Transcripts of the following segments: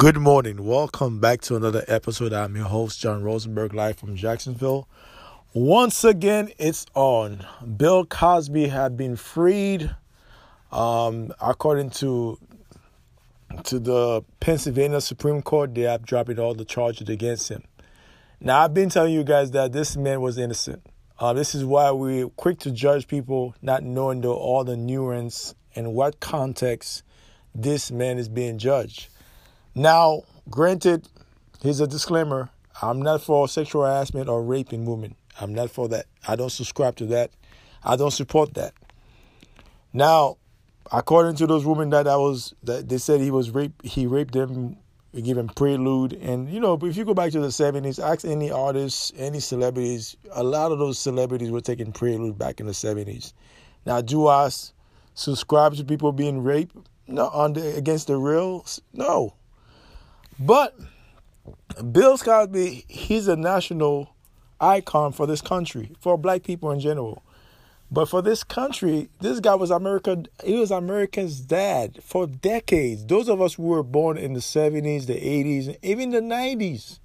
Good morning. Welcome back to another episode. I'm your host, John Rosenberg, live from Jacksonville. Once again, it's on. Bill Cosby had been freed, um, according to to the Pennsylvania Supreme Court. They have dropped all the charges against him. Now, I've been telling you guys that this man was innocent. Uh, this is why we're quick to judge people, not knowing the, all the nuance and what context this man is being judged. Now, granted, here's a disclaimer I'm not for sexual harassment or raping women. I'm not for that. I don't subscribe to that. I don't support that. Now, according to those women that I was that they said he was raped, he raped them, them prelude, and you know, if you go back to the '70s, ask any artists, any celebrities, a lot of those celebrities were taking prelude back in the '70s. Now, do I subscribe to people being raped? No, on the, against the real? No, but Bill Cosby, he's a national icon for this country, for black people in general. But for this country, this guy was America. He was America's dad for decades. Those of us who were born in the seventies, the eighties, and even the nineties,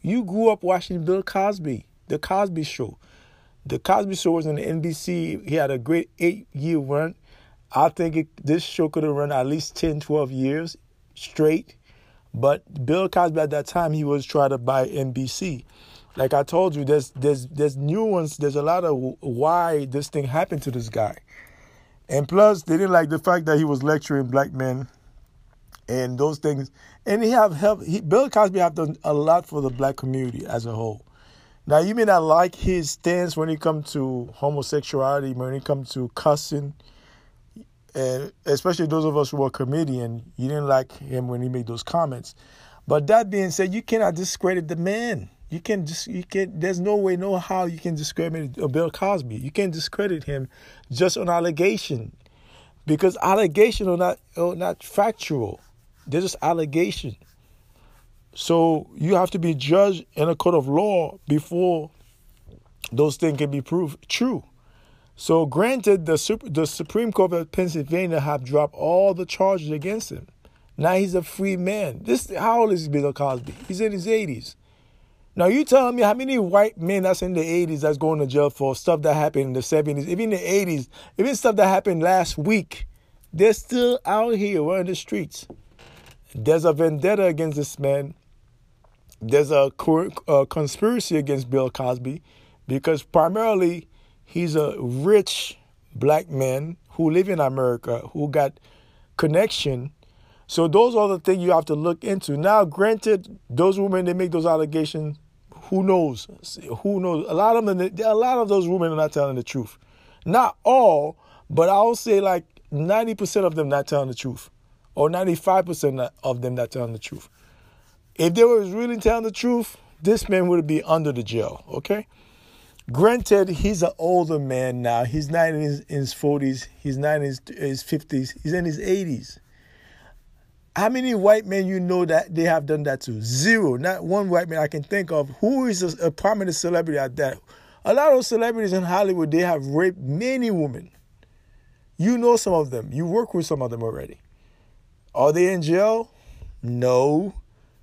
you grew up watching Bill Cosby, the Cosby Show. The Cosby Show was on NBC. He had a great eight-year run. I think it, this show could have run at least 10, 12 years straight. But Bill Cosby at that time he was trying to buy NBC. Like I told you, there's there's there's nuance. There's a lot of why this thing happened to this guy, and plus they didn't like the fact that he was lecturing black men, and those things. And he have helped. He, Bill Cosby have done a lot for the black community as a whole. Now you may not like his stance when it comes to homosexuality, when it comes to cussing, and especially those of us who are comedian, you didn't like him when he made those comments. But that being said, you cannot discredit the man. You can just you can. There's no way, no how you can discredit Bill Cosby. You can't discredit him just on allegation, because allegation are not are not factual. They're just allegation. So you have to be judged in a court of law before those things can be proved true. So, granted, the, Super, the Supreme Court of Pennsylvania have dropped all the charges against him. Now he's a free man. This how old is Bill Cosby? He's in his 80s. Now you telling me how many white men that's in the 80s that's going to jail for stuff that happened in the 70s, even in the 80s, even stuff that happened last week, they're still out here running the streets. There's a vendetta against this man. There's a, a uh, conspiracy against Bill Cosby because primarily He's a rich black man who live in America, who got connection. So those are the things you have to look into. Now, granted, those women they make those allegations. Who knows? Who knows? A lot of them, a lot of those women are not telling the truth. Not all, but I'll say like ninety percent of them not telling the truth, or ninety-five percent of them not telling the truth. If they was really telling the truth, this man would be under the jail. Okay. Granted, he's an older man now. He's not in his, in his 40s. He's not in his, his 50s. He's in his 80s. How many white men you know that they have done that to? Zero. Not one white man I can think of. Who is a, a prominent celebrity at that? A lot of celebrities in Hollywood, they have raped many women. You know some of them. You work with some of them already. Are they in jail? No.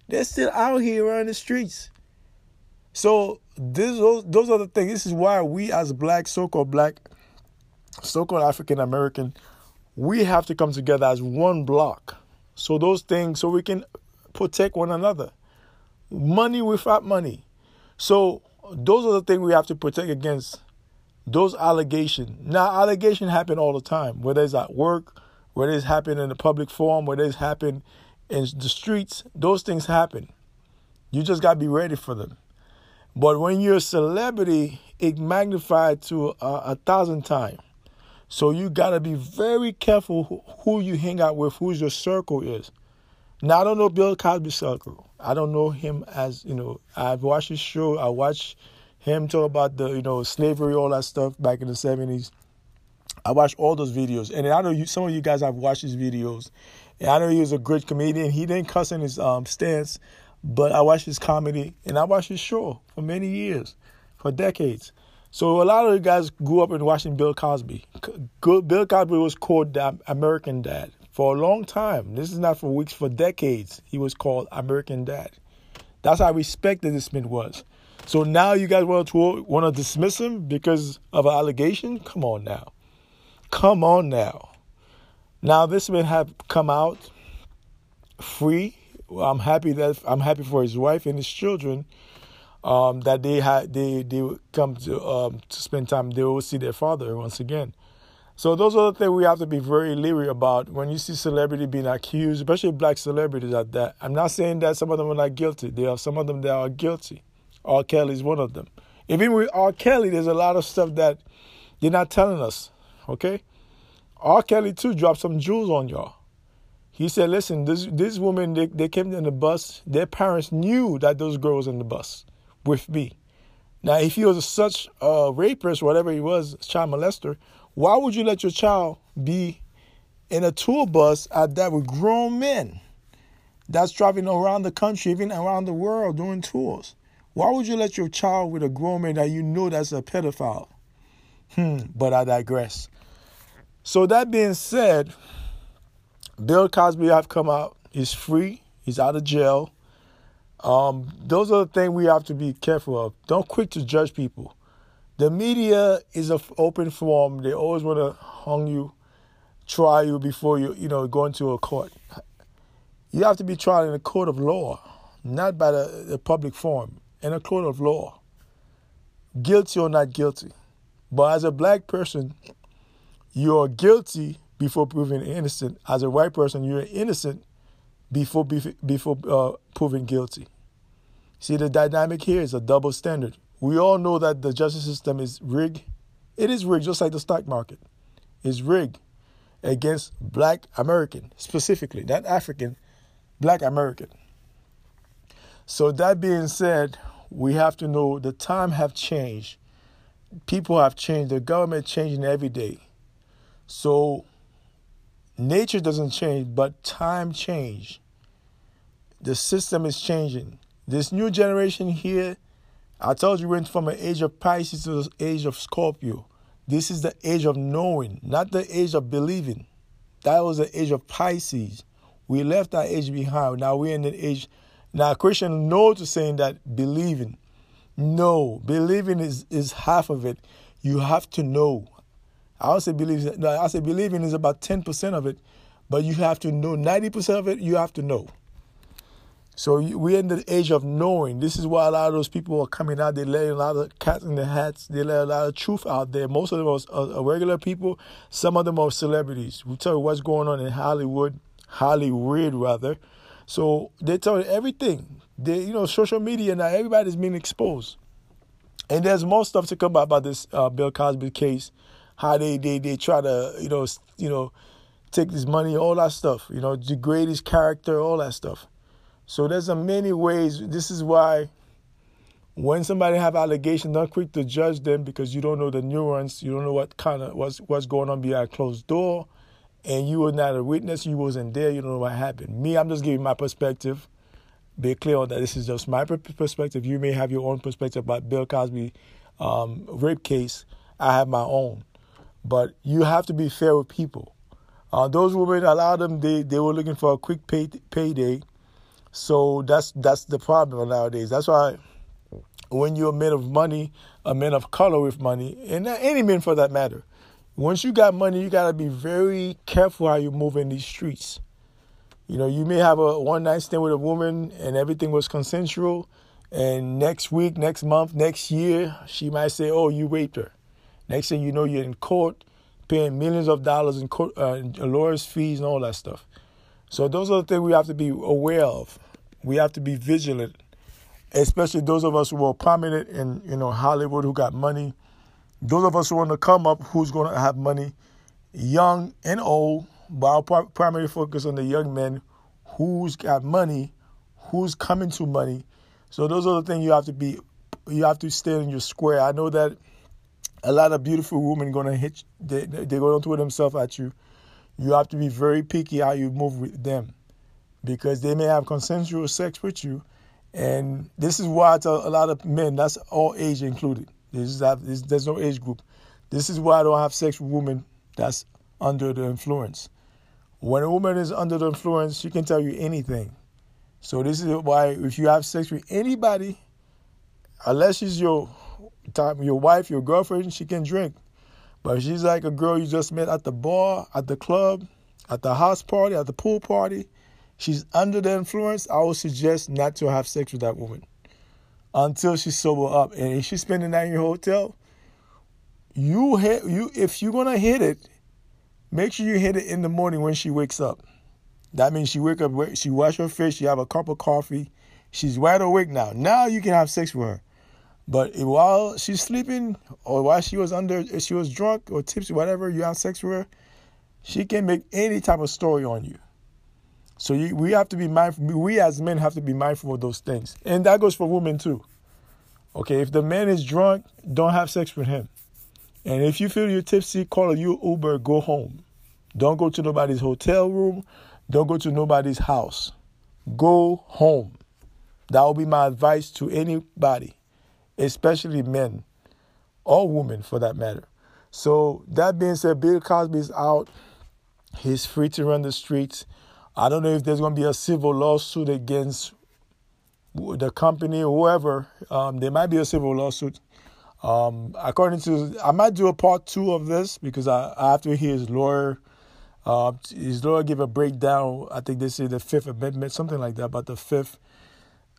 They're still out here on the streets. So this, those, those are the things. This is why we, as black, so-called black, so-called African American, we have to come together as one block. So those things, so we can protect one another. Money without money. So those are the things we have to protect against. Those allegations. Now, allegations happen all the time, whether it's at work, whether it's happening in the public forum, whether it's happening in the streets. Those things happen. You just got to be ready for them. But when you're a celebrity, it magnified to a, a thousand times. So you got to be very careful who, you hang out with, who your circle is. Now I don't know Bill Cosby's circle. I don't know him as you know. I've watched his show. I watched him talk about the you know slavery, all that stuff back in the seventies. I watched all those videos, and I know you, some of you guys have watched his videos. And I know he was a great comedian. He didn't cuss in his um, stance, but I watched his comedy and I watched his show for many years, for decades. So a lot of you guys grew up in watching Bill Cosby. Bill Cosby was called the American Dad For a long time, this is not for weeks, for decades, he was called American Dad. That's how respected this man was. So now you guys want to want to dismiss him because of an allegation? Come on now, come on now. Now this man have come out free. I'm happy that I'm happy for his wife and his children. Um, that they had they they come to um, to spend time. They will see their father once again. So those are the things we have to be very leery about when you see celebrity being accused, especially black celebrities at that. I'm not saying that some of them are not guilty. There are some of them that are guilty. R. Kelly is one of them. Even with R. Kelly, there's a lot of stuff that they're not telling us. Okay? R. Kelly too dropped some jewels on y'all. He said, listen, this this woman, they, they came in the bus, their parents knew that those girls in the bus with me. Now, if he was such a rapist, whatever he was, child molester, why would you let your child be in a tour bus at that with grown men that's driving around the country, even around the world doing tours? Why would you let your child with a grown man that you know that's a pedophile? Hmm, but I digress. So that being said, Bill Cosby have come out. He's free. He's out of jail. Um, those are the things we have to be careful of. Don't quick to judge people. The media is an open forum. They always want to hung you, try you before you, you know, go into a court. You have to be tried in a court of law, not by the, the public forum, in a court of law. Guilty or not guilty. But as a black person, you're guilty before proven innocent. As a white person, you're innocent before before uh, proven guilty. See, the dynamic here is a double standard. We all know that the justice system is rigged. It is rigged, just like the stock market. It's rigged against black American, specifically, not African, black American. So that being said, we have to know the time have changed. People have changed. The government changing every day. So nature doesn't change, but time change. The system is changing. This new generation here I told you went from an age of Pisces to the age of Scorpio. This is the age of knowing, not the age of believing. That was the age of Pisces. We left that age behind. Now we're in the age. Now Christian no to saying that believing. No, believing is is half of it. You have to know. I also believe. No, I say believing is about ten percent of it, but you have to know ninety percent of it. You have to know. So we're in the age of knowing. This is why a lot of those people are coming out. They let a lot of cats in the hats. They let a lot of truth out there. Most of them are, are regular people. Some of them are celebrities. We tell you what's going on in Hollywood, Hollywood rather. So they tell you everything. They, you know, social media now. Everybody's being exposed, and there's more stuff to come about about this uh, Bill Cosby case. How they, they they try to you know you know take this money, all that stuff. You know, degrade his character, all that stuff. So there's a many ways. This is why when somebody have allegations, don't quick to judge them because you don't know the nuance. You don't know what kind of what's what's going on behind closed door, and you were not a witness. You wasn't there. You don't know what happened. Me, I'm just giving my perspective. Be clear on that. This is just my perspective. You may have your own perspective about Bill Cosby um, rape case. I have my own, but you have to be fair with people. Uh, those women, a lot of them, they, they were looking for a quick pay, payday so that's that's the problem nowadays. That's why when you're a man of money, a man of color with money, and any man for that matter, once you got money, you gotta be very careful how you move in these streets. You know, you may have a one night stand with a woman and everything was consensual, and next week, next month, next year, she might say, "Oh, you raped her." Next thing you know, you're in court, paying millions of dollars in court, uh, lawyers' fees and all that stuff. So those are the things we have to be aware of. We have to be vigilant, especially those of us who are prominent in you know Hollywood who got money. Those of us who want to come up who's going to have money, young and old. But our primary focus on the young men who's got money, who's coming to money. So those are the things you have to be. You have to stay in your square. I know that a lot of beautiful women to hit. They they're going to throw themselves at you you have to be very picky how you move with them because they may have consensual sex with you. And this is why I tell a lot of men, that's all age included. Is, there's no age group. This is why I don't have sex with women that's under the influence. When a woman is under the influence, she can tell you anything. So this is why if you have sex with anybody, unless she's your your wife, your girlfriend, she can drink. But she's like a girl you just met at the bar, at the club, at the house party, at the pool party, she's under the influence, I would suggest not to have sex with that woman until she's sober up. And if she's spending that in your hotel, you hit you if you're gonna hit it, make sure you hit it in the morning when she wakes up. That means she wake up, she wash her face, she have a cup of coffee, she's wide awake now. Now you can have sex with her. But while she's sleeping, or while she was under, she was drunk or tipsy, whatever, you have sex with her, she can make any type of story on you. So you, we have to be mindful. We as men have to be mindful of those things, and that goes for women too. Okay, if the man is drunk, don't have sex with him. And if you feel you're tipsy, call a Uber, go home. Don't go to nobody's hotel room. Don't go to nobody's house. Go home. That will be my advice to anybody, especially men or women for that matter. So that being said, Bill Cosby is out. He's free to run the streets. I don't know if there's going to be a civil lawsuit against the company or whoever. Um, there might be a civil lawsuit. Um, according to, I might do a part two of this because I, I have to hear his lawyer. Uh, his lawyer gave a breakdown. I think they say the Fifth Amendment, something like that, about the Fifth,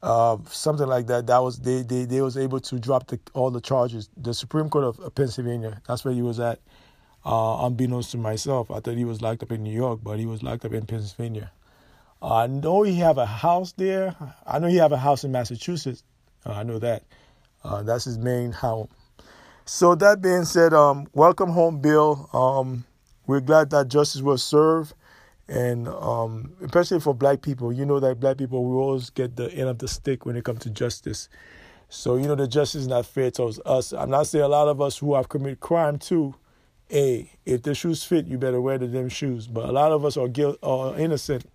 uh, something like that. That was they they they was able to drop the, all the charges. The Supreme Court of Pennsylvania. That's where he was at uh, unbeknownst to myself. I thought he was locked up in New York, but he was locked up in Pennsylvania. I know he have a house there. I know he have a house in Massachusetts. Uh, I know that. Uh, that's his main home. So that being said, um, welcome home, Bill. Um, we're glad that justice was served, and um, especially for black people. You know that black people we always get the end of the stick when it comes to justice. So you know the justice is not fair towards us. I'm not saying a lot of us who have committed crime too hey, if the shoes fit, you better wear the damn shoes. But a lot of us are guilt, are innocent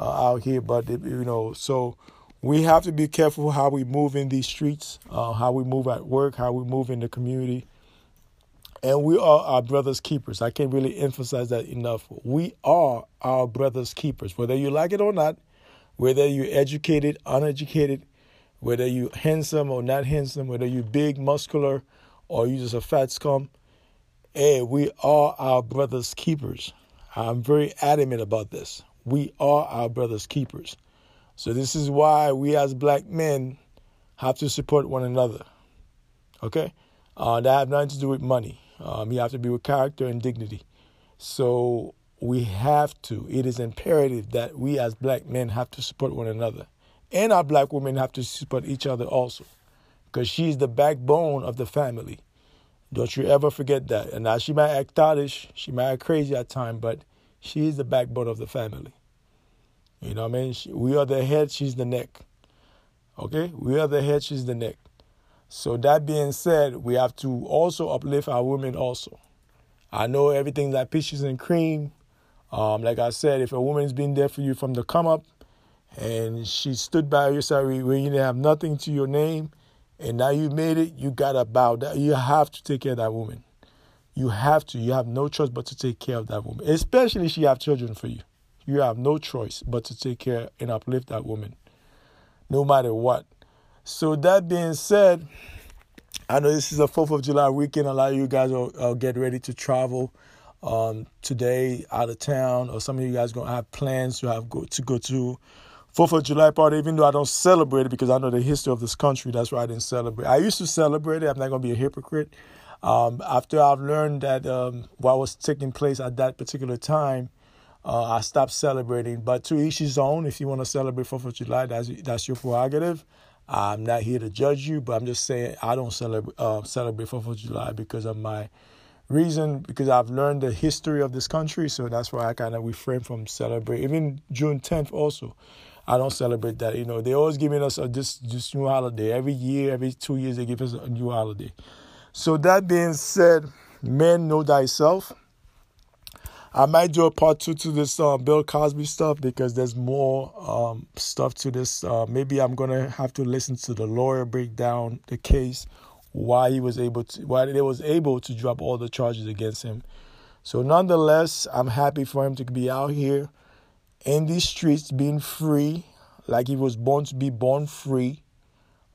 uh, out here. But you know, so we have to be careful how we move in these streets, uh, how we move at work, how we move in the community. And we are our brother's keepers. I can't really emphasize that enough. We are our brother's keepers, whether you like it or not, whether you're educated, uneducated, whether you're handsome or not handsome, whether you're big, muscular, or you're just a fat scum Hey, we are our brother's keepers. I'm very adamant about this. We are our brother's keepers. So this is why we as black men have to support one another. Okay? Uh, that have nothing to do with money. Um, you have to be with character and dignity. So we have to. It is imperative that we as black men have to support one another. And our black women have to support each other also. Because she's the backbone of the family. Don't you ever forget that. And now she might act childish, she might act crazy at times, but she is the backbone of the family. You know what I mean? She, we are the head, she's the neck. Okay? We are the head, she's the neck. So that being said, we have to also uplift our women also. I know everything that peaches and cream. Um, like I said, if a woman's been there for you from the come up and she stood by your side when you didn't have nothing to your name, and now you made it, you gotta bow. You have to take care of that woman. You have to. You have no choice but to take care of that woman, especially if she have children for you. You have no choice but to take care and uplift that woman, no matter what. So that being said, I know this is the Fourth of July weekend. A lot of you guys are getting ready to travel um, today out of town, or some of you guys gonna have plans to have go to go to Fourth of July party, even though I don't celebrate it because I know the history of this country, that's why I didn't celebrate. I used to celebrate it. I'm not to be a hypocrite. Um, after I've learned that um, what was taking place at that particular time, uh, I stopped celebrating. But to each his own. If you want to celebrate Fourth of July, that's that's your prerogative. I'm not here to judge you, but I'm just saying I don't celebrate uh, celebrate Fourth of July because of my reason. Because I've learned the history of this country, so that's why I kind of refrain from celebrating. Even Juneteenth also. I don't celebrate that. You know, they always giving us a this this new holiday every year, every two years they give us a new holiday. So that being said, men know thyself. I might do a part two to this uh, Bill Cosby stuff because there's more um, stuff to this. Uh, maybe I'm gonna have to listen to the lawyer break down the case, why he was able to, why they was able to drop all the charges against him. So, nonetheless, I'm happy for him to be out here in these streets being free, like he was born to be born free.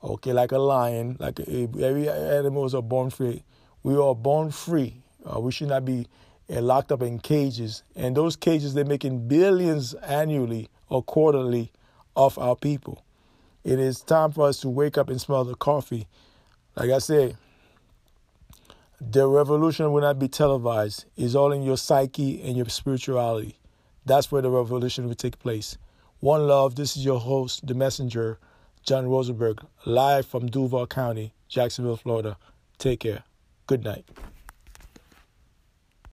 Okay, like a lion, like a, every animals are born free. We are born free. Uh, we should not be uh, locked up in cages. And those cages, they're making billions annually or quarterly off our people. It is time for us to wake up and smell the coffee. Like I said, the revolution will not be televised. It's all in your psyche and your spirituality. That's where the revolution will take place. One love. This is your host, the messenger, John Rosenberg, live from Duval County, Jacksonville, Florida. Take care. Good night.